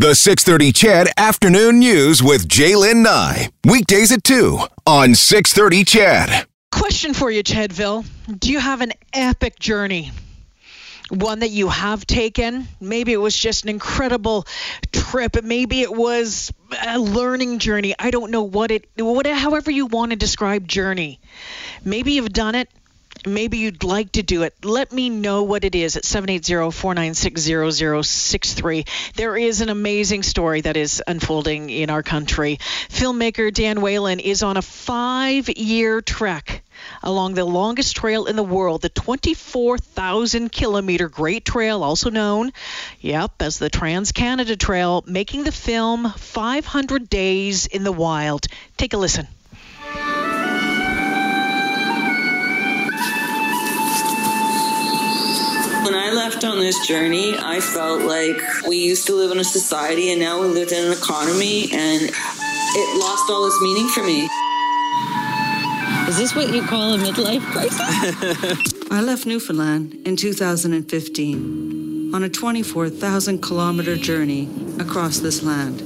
The 630 CHED Afternoon News with J'lyn Nye. Weekdays at 2 on 630 CHED. Question for you, Chadville. Do you have an epic journey? One that you have taken? Maybe it was just an incredible trip. Maybe it was a learning journey. I don't know what it, what, however you want to describe journey. Maybe you've done it maybe you'd like to do it, let me know what it is at 780-496-0063. There is an amazing story that is unfolding in our country. Filmmaker Dianne Whelan is on a five-year trek along the longest trail in the world, the 24,000 kilometer Great Trail, also known, yep, as the Trans Canada Trail, making the film 500 Days in the Wild. Take a listen. When I left on this journey, I felt like we used to live in a society and now we live in an economy and it lost all its meaning for me. Is this what you call a midlife crisis? I left Newfoundland in 2015 on a 24,000 kilometer journey across this land.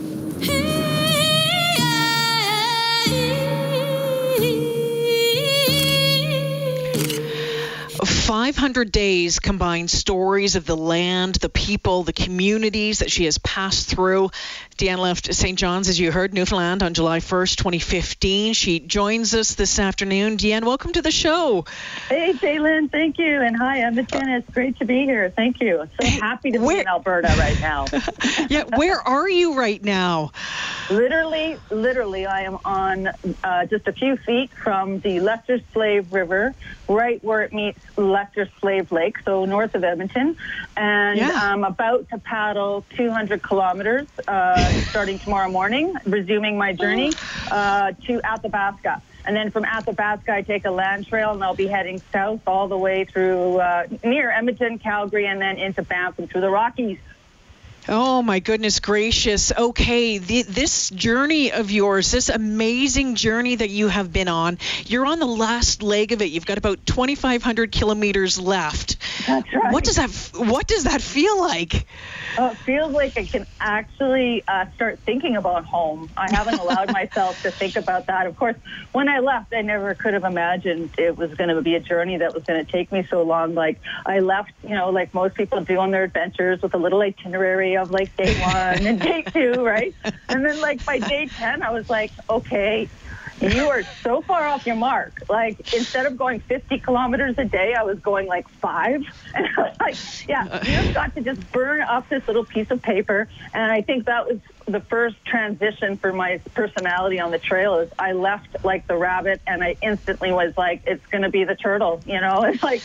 500 days combine stories of the land, the people, the communities that she has passed through. Dianne left St. John's, as you heard, Newfoundland on July 1st, 2015. She joins us this afternoon. Dianne, welcome to the show. Hey, J'lyn, thank you. And hi, I'm McKenna. Uh, it's great to be here. Thank you. So happy to where, be in Alberta right now. yeah, where are you right now? Literally, literally, I am on uh, just a few feet from the Lesser Slave River, right where it meets Lesser Slave Lake, so north of Edmonton. And yeah. I'm about to paddle 200 kilometers uh, starting tomorrow morning, resuming my journey uh, to Athabasca. And then from Athabasca, I take a land trail and I'll be heading south all the way through uh, near Edmonton, Calgary, and then into Banff and through the Rockies. Oh my goodness gracious. Okay, the, this journey of yours, this amazing journey that you have been on, you're on the last leg of it. You've got about 2,500 kilometers left. That's right. What does that What does that feel like? Oh, it feels like I can actually uh, start thinking about home. I haven't allowed myself to think about that. Of course, when I left, I never could have imagined it was going to be a journey that was going to take me so long. Like I left, you know, like most people do on their adventures with a little itinerary of like day one and day two, right? And then like by day 10, I was like, okay, you are so far off your mark. Like instead of going 50 kilometers a day, I was going like five. And I was like, yeah, you've got to just burn up this little piece of paper. And I think that was the first transition for my personality on the trail is I left like the rabbit and I instantly was like, it's going to be the turtle, you know, it's like,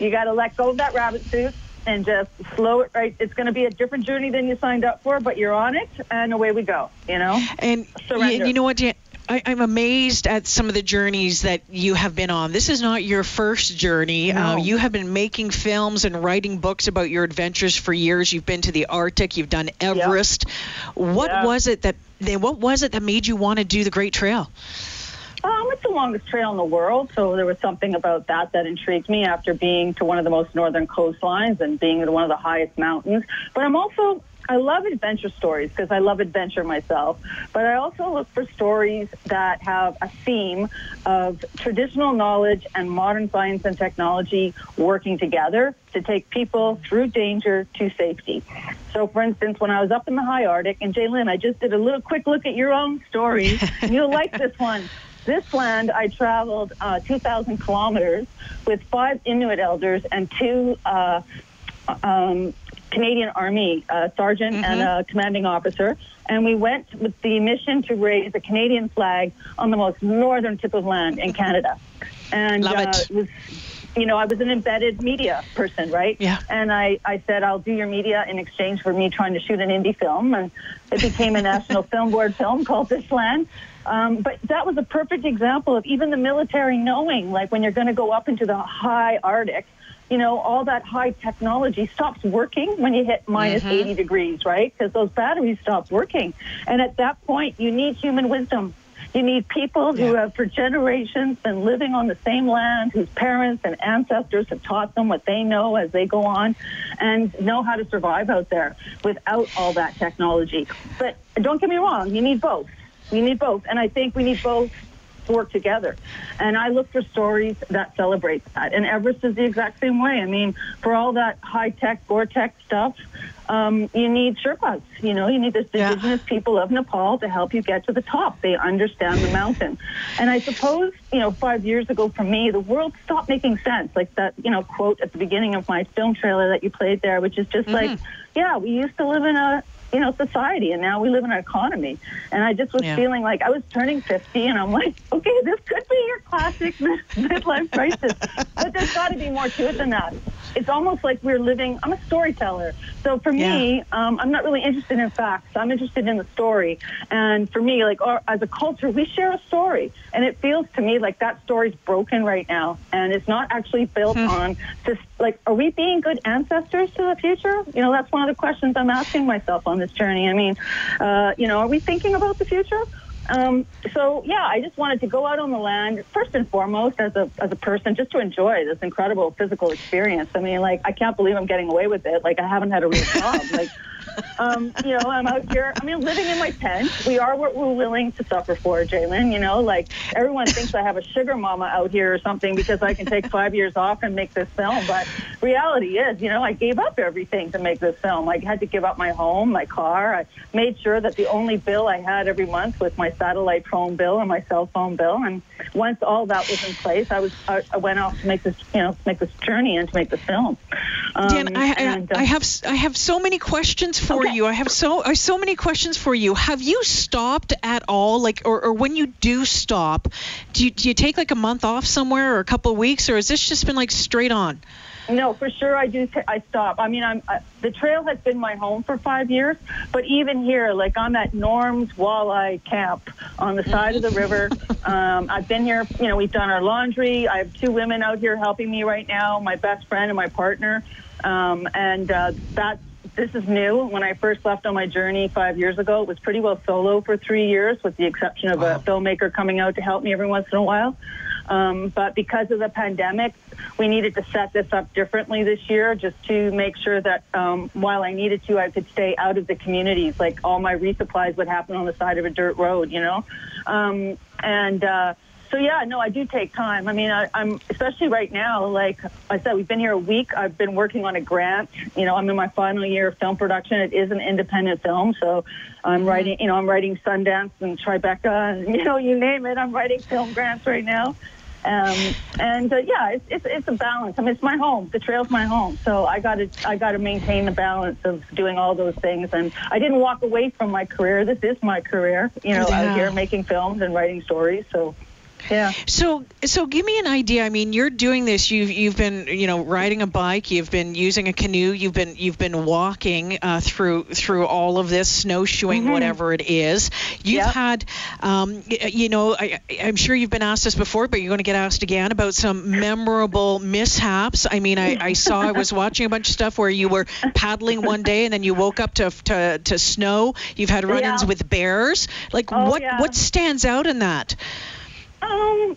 you got to let go of that rabbit suit and just slow it right. It's going to be a different journey than you signed up for, but you're on it, and away we go. You know. And Surrender. you know what, Jan? I, am amazed at some of the journeys that you have been on. This is not your first journey. No. Uh, you have been making films and writing books about your adventures for years. You've been to the Arctic. You've done Everest. Yep. What was it that? What was it that made you want to do the Great Trail? Um, it's the longest trail in the world, so there was something about that that intrigued me after being to one of the most northern coastlines and being at one of the highest mountains. But I'm also I love adventure stories because I love adventure myself, but I also look for stories that have a theme of traditional knowledge and modern science and technology working together to take people through danger to safety. So, for instance, when I was up in the high Arctic, and J'lyn, I just did a little quick look at your own story. You'll like this one. This land, I traveled uh, 2,000 kilometers with five Inuit elders and two uh, um, Canadian Army uh, sergeant mm-hmm. and a commanding officer, and we went with the mission to raise a Canadian flag on the most northern tip of land in Canada. And Love it. Uh, it was you know, I was an embedded media person, right? Yeah. And I, I said, I'll do your media in exchange for me trying to shoot an indie film. And it became a National Film Board film called This Land. Um, but that was a perfect example of even the military knowing, like when you're going to go up into the high Arctic, you know, all that high technology stops working when you hit minus mm-hmm. 80 degrees, right? Because those batteries stop working. And at that point, you need human wisdom. You need people who have for generations been living on the same land, whose parents and ancestors have taught them what they know as they go on, and know how to survive out there without all that technology. But don't get me wrong, you need both. You need both, and I think we need both to work together. And I look for stories that celebrate that. And Everest is the exact same way. I mean, for all that high tech, Gore-Tex stuff, um, you need Sherpas. You know, you need the Yeah. indigenous people of Nepal to help you get to the top. They understand the mountain. And I suppose, you know, five years ago for me, the world stopped making sense. Like that, you know, quote at the beginning of my film trailer that you played there, which is just like, yeah, we used to live in a you know, society, and now we live in an economy. And I just was Yeah. feeling like I was turning 50, and I'm like, okay, this could be your classic midlife crisis. But there's got to be more to it than that. It's almost like we're living. I'm a storyteller, so for me, um, I'm not really interested in facts. I'm interested in the story. And for me, like our, as a culture, we share a story, and it feels to me like that story's broken right now, and it's not actually built on this. Like, are we being good ancestors to the future? You know, that's one of the questions I'm asking myself on this journey. I mean, uh, you know, are we thinking about the future? Um, so yeah, I just wanted to go out on the land first and foremost as a as a person, just to enjoy this incredible physical experience. I mean, like I can't believe I'm getting away with it. Like I haven't had a real job. like, um, you know, I'm out here. I mean, living in my tent. We are what we're willing to suffer for, J'lyn. You know, like everyone thinks I have a sugar mama out here or something because I can take five years off and make this film. But reality is, you know, I gave up everything to make this film. I had to give up my home, my car. I made sure that the only bill I had every month was my satellite phone bill and my cell phone bill. And once all that was in place, I was I, I went off to make this, you know, make this journey and to make the film. Um, Dianne, I, I, and, uh, I have I have so many questions for Okay. you. I have so I have so many questions for you. Have you stopped at all? Like, or, or when you do stop, do you, do you take like a month off somewhere or a couple of weeks, or has this just been like straight on? No, for sure I do. T- I stop. I mean, I'm uh, the trail has been my home for five years, but even here, like I'm at Norm's Walleye Camp on the side of the river. Um, I've been here. You know, we've done our laundry. I have two women out here helping me right now. My best friend and my partner, um, and uh, that. This is new. When I first left on my journey five years ago, it was pretty well solo for three years, with the exception of a filmmaker coming out to help me every once in a while. Um, but because of the pandemic, we needed to set this up differently this year just to make sure that um, while I needed to, I could stay out of the communities. Like all my resupplies would happen on the side of a dirt road, you know? Um, and, uh, so yeah, no, I do take time. I mean, I, I'm especially right now. Like I said, we've been here a week. I've been working on a grant. You know, I'm in my final year of film production. It is an independent film, so I'm writing. You know, I'm writing Sundance and Tribeca, and you know, you name it. I'm writing film grants right now. Um, and uh, yeah, it's, it's it's a balance. I mean, it's my home. The trail's my home, so I got to I got to maintain the balance of doing all those things. And I didn't walk away from my career. This is my career. You know, Yeah. out here making films and writing stories. So, yeah. So, so give me an idea. I mean, you're doing this. You've you've been you know riding a bike. You've been using a canoe. You've been you've been walking uh, through through all of this, snowshoeing, whatever it is. You've Yep. had, um, you know, I, I'm sure you've been asked this before, but you're going to get asked again about some memorable mishaps. I mean, I, I saw I was watching a bunch of stuff where you were paddling one day and then you woke up to to, to snow. You've had run-ins Yeah. with bears. Like Oh, what yeah. what stands out in that? Um,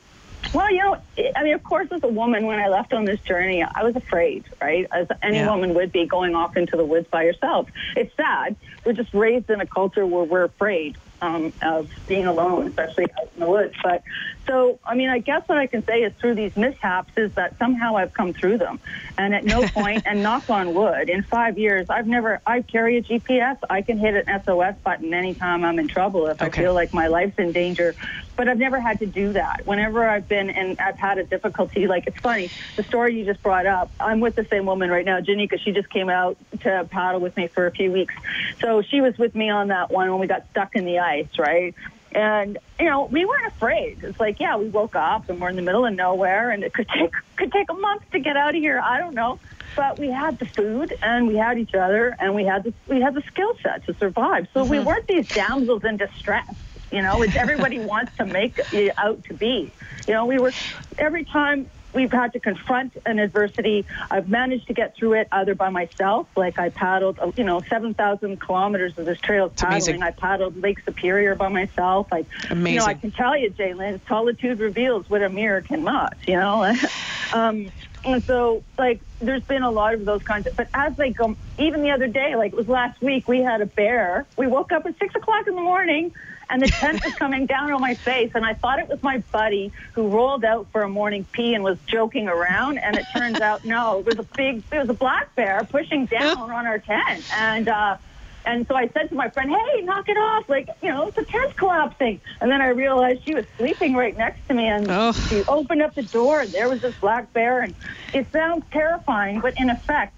well, you know, I mean, of course, as a woman, when I left on this journey, I was afraid, right? As any Yeah. woman would be going off into the woods by yourself. It's sad. We're just raised in a culture where we're afraid um, of being alone, especially out in the woods. But so, I mean, I guess what I can say is through these mishaps is that somehow I've come through them. And at no point, and knock on wood, in five years, I've never, I carry a GPS. I can hit an SOS button anytime I'm in trouble if Okay. I feel like my life's in danger. But I've never had to do that. Whenever I've been and I've had a difficulty, like it's funny, the story you just brought up, I'm with the same woman right now, Janika. She just came out to paddle with me for a few weeks. So she was with me on that one when we got stuck in the ice, right? And you know, we weren't afraid. It's like, yeah, we woke up and we're in the middle of nowhere, and it could take could take a month to get out of here. I don't know, but we had the food and we had each other and we had the we had the skill set to survive. So we mm-hmm. weren't these damsels in distress. You know, which everybody wants to make it out to be. You know, we were every time we've had to confront an adversity. I've managed to get through it either by myself, like I paddled, you know, 7,000 kilometers of this trail paddling. amazing. I paddled Lake Superior by myself. I, You know, I can tell you, J'lyn, solitude reveals what a mirror cannot, you know? um, and so, like, there's been a lot of those kinds of, but as they go, even the other day, like it was last week, we had a bear. We woke up at six o'clock in the morning and the tent was coming down on my face. And I thought it was my buddy who rolled out for a morning pee and was joking around. And it turns out, no, it was a big, it was a black bear pushing down on our tent. And, uh, and so I said to my friend, hey, knock it off. Like, you know, the tent's collapsing. And then I realized she was sleeping right next to me. And Oh. she opened up the door and there was this black bear. And it sounds terrifying, but in effect,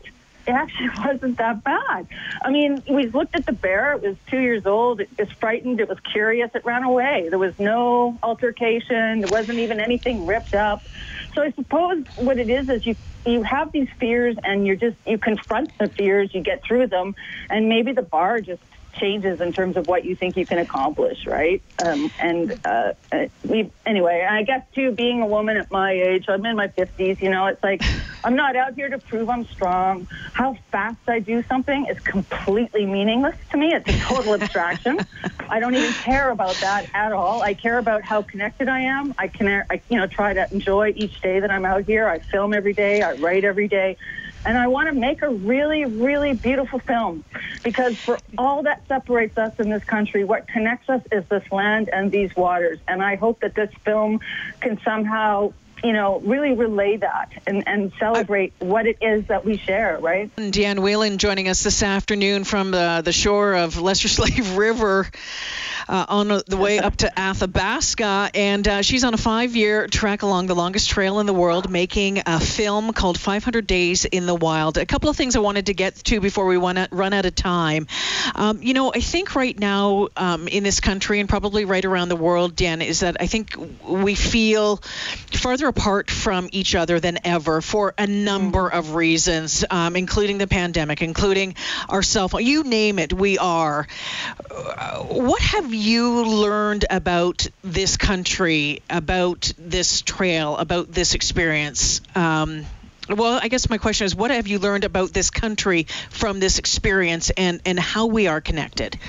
it actually wasn't that bad. I mean, we looked at the bear. It was two years old. It was frightened. It was curious. It ran away. There was no altercation. There wasn't even anything ripped up. So I suppose what it is is you you have these fears and you're just you confront the fears. You get through them, and maybe the bar just changes in terms of what you think you can accomplish, right? Um, and uh, uh, we anyway. I guess too, being a woman at my age, I'm in my 50s. You know, it's like I'm not out here to prove I'm strong. How fast I do something is completely meaningless to me. It's a total abstraction. I don't even care about that at all. I care about how connected I am. I can, I, you know, try to enjoy each day that I'm out here. I film every day. I write every day. And I want to make a really, really beautiful film because for all that separates us in this country, what connects us is this land and these waters. And I hope that this film can somehow, you know, really relay that and, and celebrate what it is that we share, right? Dianne Whelan joining us this afternoon from the, the shore of Lesser Slave River uh, on the way up to Athabasca. And uh, she's on a five year trek along the longest trail in the world, making a film called 500 Days in the Wild. A couple of things I wanted to get to before we run out, run out of time. Um, you know, I think right now um, in this country and probably right around the world, Dianne, is that I think we feel farther apart from each other than ever for a number of reasons, um, including the pandemic, including our cell phone. You name it, we are. Uh, what have you learned about this country, about this trail, about this experience? Um, well, I guess my question is, what have you learned about this country from this experience, and and how we are connected?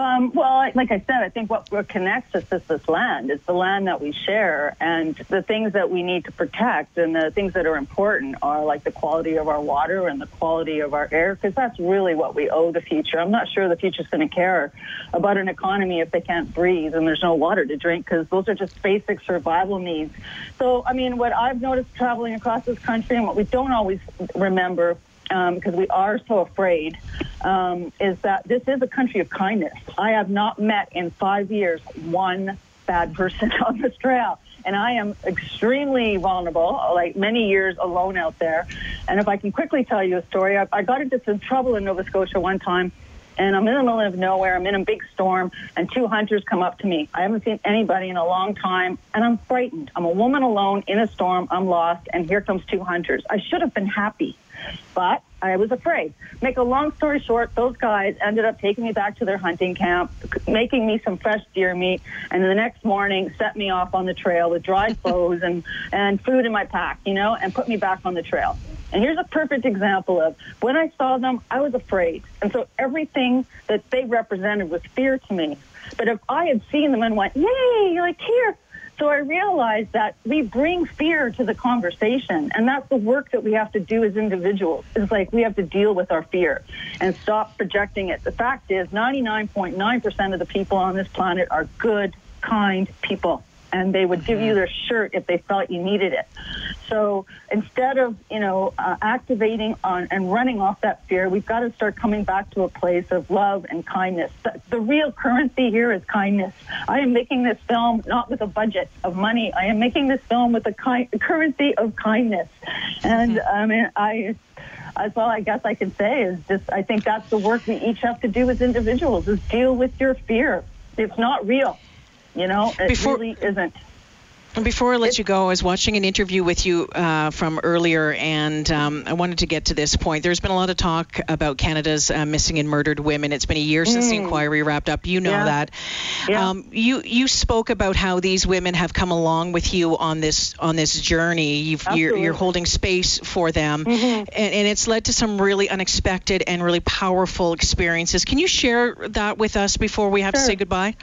Um, well, like I said, I think what, connects us is this land. It's the land that we share, and the things that we need to protect, and the things that are important are like the quality of our water and the quality of our air, because that's really what we owe the future. I'm not sure the future's going to care about an economy if they can't breathe and there's no water to drink, because those are just basic survival needs. So, I mean, what I've noticed traveling across this country, and what we don't always remember because we are so afraid, um, is that this is a country of kindness. I have not met in five years one bad person on this trail. And I am extremely vulnerable, like many years alone out there. And if I can quickly tell you a story, I, I got into some trouble in Nova Scotia one time. And I'm in the middle of nowhere. I'm in a big storm, and two hunters come up to me. I haven't seen anybody in a long time, and I'm frightened. I'm a woman alone in a storm. I'm lost, and here comes two hunters. I should have been happy, but I was afraid. Make a long story short, those guys ended up taking me back to their hunting camp, making me some fresh deer meat, and the next morning set me off on the trail with dry clothes and, and food in my pack, you know, and put me back on the trail. And here's a perfect example of when I saw them, I was afraid. And so everything that they represented was fear to me. But if I had seen them and went, yay, like here, so I realized that we bring fear to the conversation, and that's the work that we have to do as individuals. It's like we have to deal with our fear and stop projecting it. The fact is, 99.9% of the people on this planet are good, kind people, and they would give you their shirt if they felt you needed it. So instead of you know uh, activating on and running off that fear, we've got to start coming back to a place of love and kindness. The, the real currency here is kindness. I am making this film not with a budget of money. I am making this film with a ki- currency of kindness, and I mean I. That's all I guess I can say is just I think that's the work we each have to do as individuals is deal with your fear. It's not real, you know. It Before- really isn't. Before I let you go, I was watching an interview with you uh, from earlier, and um, I wanted to get to this point. There's been a lot of talk about Canada's uh, missing and murdered women. It's been a year since the inquiry wrapped up. You know Mm. Yeah. that. Yeah. Um, you you spoke about how these women have come along with you on this on this journey. You've, you're, you're Mm-hmm. holding space for them, and, and it's led to some really unexpected and really powerful experiences. Can you share that with us before we have to say goodbye?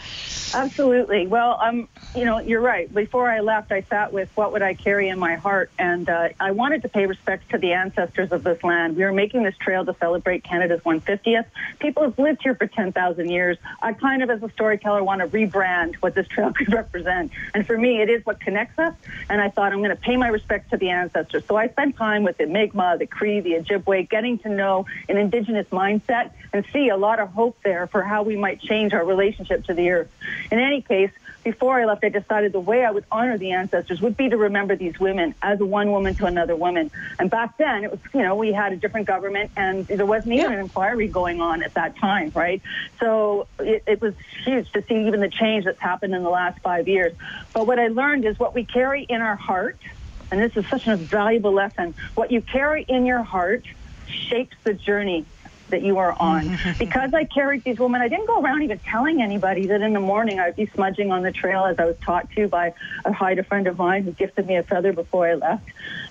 Absolutely. Well, um, you know, you're right. Before I left, I sat with what would I carry in my heart, and uh, I wanted to pay respects to the ancestors of this land. We were making this trail to celebrate Canada's 150th. People have lived here for 10,000 years. I kind of, as a storyteller, want to rebrand what this trail could represent, and for me, it is what connects us. And I thought I'm going to pay my respects to the ancestors. So I spent time with the Mi'kmaq, the Cree, the Ojibwe, getting to know an Indigenous mindset and see a lot of hope there for how we might change our relationship to the earth. In any case, before I left, I decided the way I would honor the ancestors would be to remember these women as one woman to another woman. And back then, it was, you know, we had a different government and there wasn't even an inquiry going on at that time, right? So it, it was huge to see even the change that's happened in the last five years. But what I learned is what we carry in our heart, and this is such a valuable lesson, what you carry in your heart shapes the journey that you are on. because I carried these women, I didn't go around even telling anybody that in the morning I'd be smudging on the trail as I was taught to by a hide friend of mine who gifted me a feather before I left.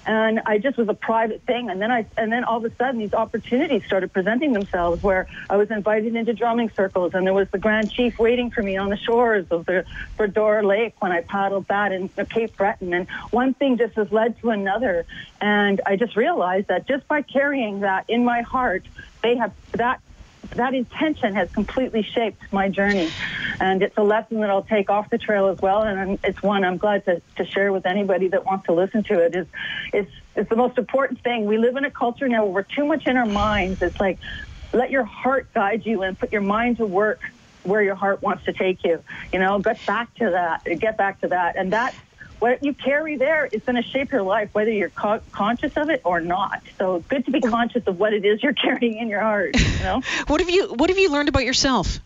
And I just was a private thing. And then I, and then all of a sudden these opportunities started presenting themselves where I was invited into drumming circles and there was the Grand Chief waiting for me on the shores of the Bras d'Or Lake when I paddled that in Cape Breton. And one thing just has led to another. And I just realized that just by carrying that in my heart, they have that that intention has completely shaped my journey. And it's a lesson that i'll take off the trail as well. And it's one i'm glad to, to share with anybody that wants to listen to it. Is it's it's the most important thing. We live in a culture now where we're too much in our minds. It's like let your heart guide you and put your mind to work where your heart wants to take you you know get back to that get back to that. And that what you carry there is going to shape your life, whether you're co- conscious of it or not. So good to be conscious of what it is you're carrying in your heart. You know, What have you What have you learned about yourself?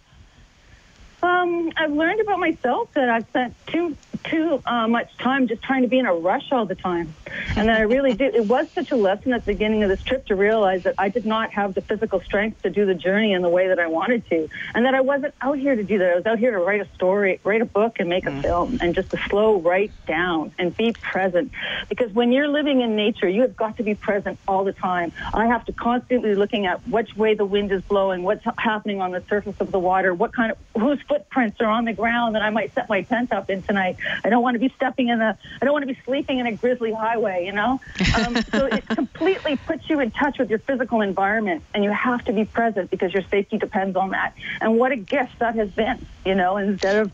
um, I've learned about myself that I've spent too too uh, much time just trying to be in a rush all the time, and I really did. It was such a lesson at the beginning of this trip to realize that I did not have the physical strength to do the journey in the way that I wanted to, and that I wasn't out here to do that. I was out here to write a story, write a book, and make a film, and just to slow right down and be present. Because when you're living in nature, you have got to be present all the time. I have to constantly be looking at which way the wind is blowing, what's happening on the surface of the water, what kind of whose footprints are on the ground that I might set my tent up in tonight. I don't want to be stepping in a, I don't want to be sleeping in a grizzly highway, you know. Um, so it completely puts you in touch with your physical environment, and you have to be present because your safety depends on that. And what a gift that has been, you know. Instead of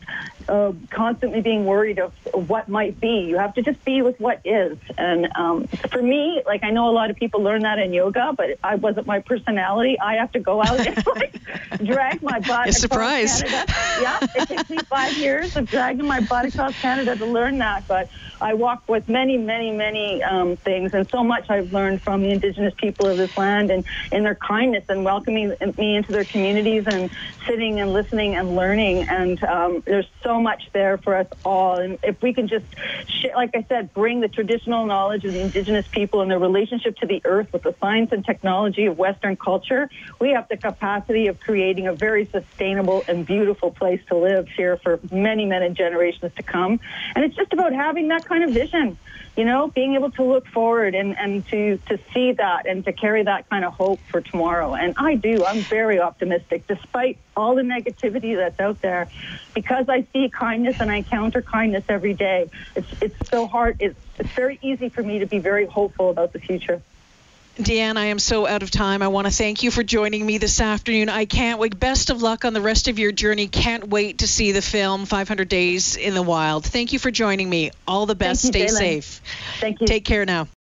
uh, constantly being worried of what might be, you have to just be with what is. And um, for me, like I know a lot of people learn that in yoga, but I wasn't my personality. I have to go out and like drag my butt. A surprise. Canada. Yeah, it takes me five years of dragging my butt across Canada to learn that. But I walk with many, many, many um, things, and so much I've learned from the Indigenous people of this land and in their kindness and welcoming me into their communities and sitting and listening and learning. And um, there's so much there for us all. And if we can just, like I said, bring the traditional knowledge of the Indigenous people and their relationship to the earth with the science and technology of Western culture, we have the capacity of creating a very sustainable and beautiful place to live here for many, many generations to come. And it's just about having that kind of vision, you know, being able to look forward and, and to, to see that and to carry that kind of hope for tomorrow. And I do. I'm very optimistic despite all the negativity that's out there because I see kindness and I encounter kindness every day. It's, it's so hard. It's, it's very easy for me to be very hopeful about the future. Dianne, I am so out of time. I want to thank you for joining me this afternoon. I can't wait. Best of luck on the rest of your journey. Can't wait to see the film 500 Days in the Wild. Thank you for joining me. All the best. you, Stay J'lyn. safe. Thank you. Take care now.